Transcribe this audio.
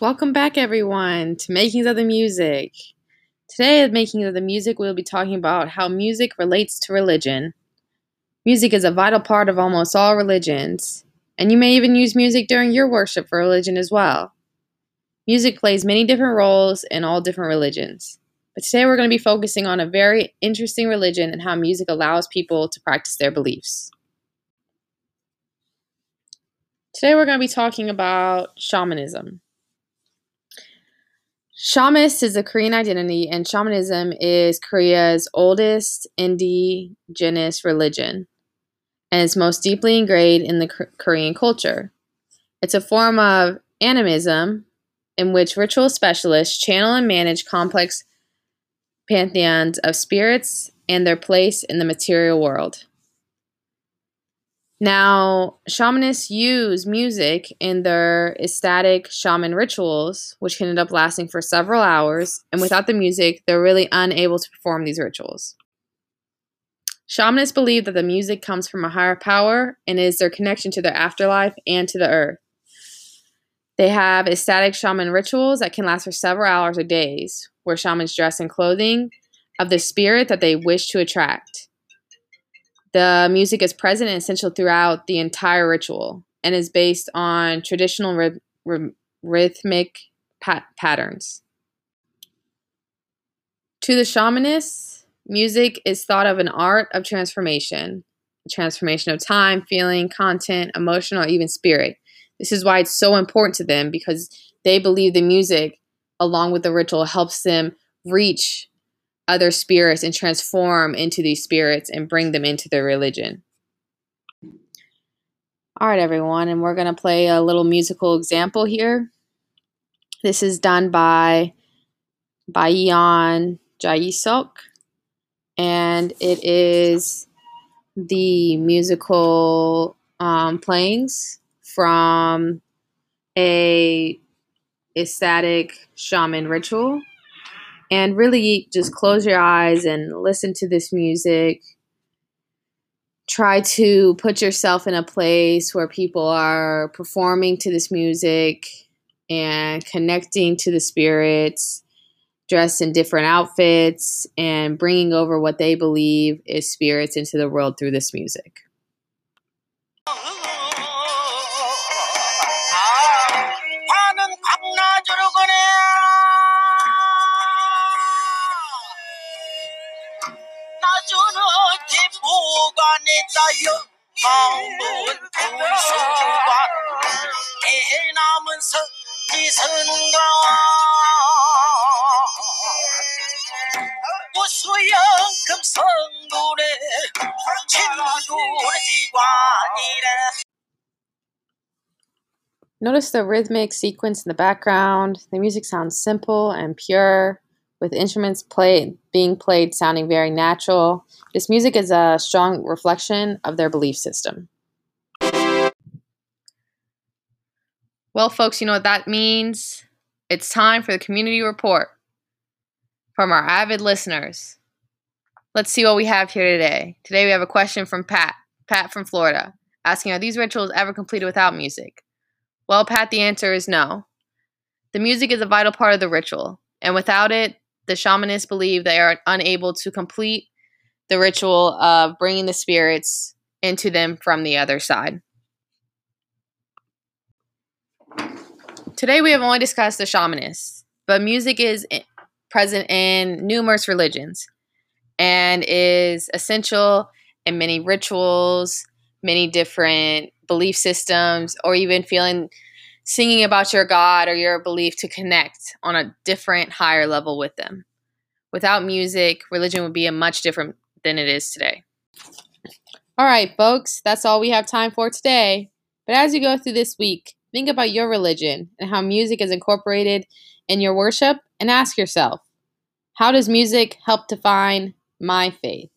Welcome back, everyone, to Makings of the Music. Today, at Makings of the Music, we'll be talking about how music relates to religion. Music is a vital part of almost all religions, and you may even use music during your worship for religion as well. Music plays many different roles in all different religions. But today, we're going to be focusing on a very interesting religion and how music allows people to practice their beliefs. Today, we're going to be talking about shamanism. Shamanist is a Korean identity, and shamanism is Korea's oldest indigenous religion and is most deeply ingrained in the Korean culture. It's a form of animism in which ritual specialists channel and manage complex pantheons of spirits and their place in the material world. Now, shamanists use music in their ecstatic shaman rituals, which can end up lasting for several hours, and without the music, they're really unable to perform these rituals. Shamanists believe that the music comes from a higher power and is their connection to their afterlife and to the earth. They have ecstatic shaman rituals that can last for several hours or days, where shamans dress in clothing of the spirit that they wish to attract. The music is present and essential throughout the entire ritual and is based on traditional ry- ry- rhythmic pat- patterns. To the shamanists, music is thought of an art of transformation, transformation of time, feeling, content, emotion, or even spirit. This is why it's so important to them because they believe the music, along with the ritual, helps them reach other spirits and transform into these spirits and bring them into their religion. All right, everyone, and we're going to play a little musical example here. This is done by Bayan Jaisok, and it is the musical um, playings from a ecstatic shaman ritual and really just close your eyes and listen to this music. Try to put yourself in a place where people are performing to this music and connecting to the spirits, dressed in different outfits, and bringing over what they believe is spirits into the world through this music. Notice the rhythmic sequence in the background. The music sounds simple and pure with instruments played being played sounding very natural. This music is a strong reflection of their belief system. Well, folks, you know what that means? It's time for the community report from our avid listeners. Let's see what we have here today. Today we have a question from Pat, Pat from Florida, asking Are these rituals ever completed without music? Well, Pat, the answer is no. The music is a vital part of the ritual, and without it, the shamanists believe they are unable to complete the ritual of bringing the spirits into them from the other side. Today we have only discussed the shamanists, but music is present in numerous religions and is essential in many rituals, many different belief systems, or even feeling singing about your God or your belief to connect on a different, higher level with them. Without music, religion would be a much different than it is today. All right, folks, that's all we have time for today. But as you go through this week, think about your religion and how music is incorporated in your worship and ask yourself, how does music help define my faith?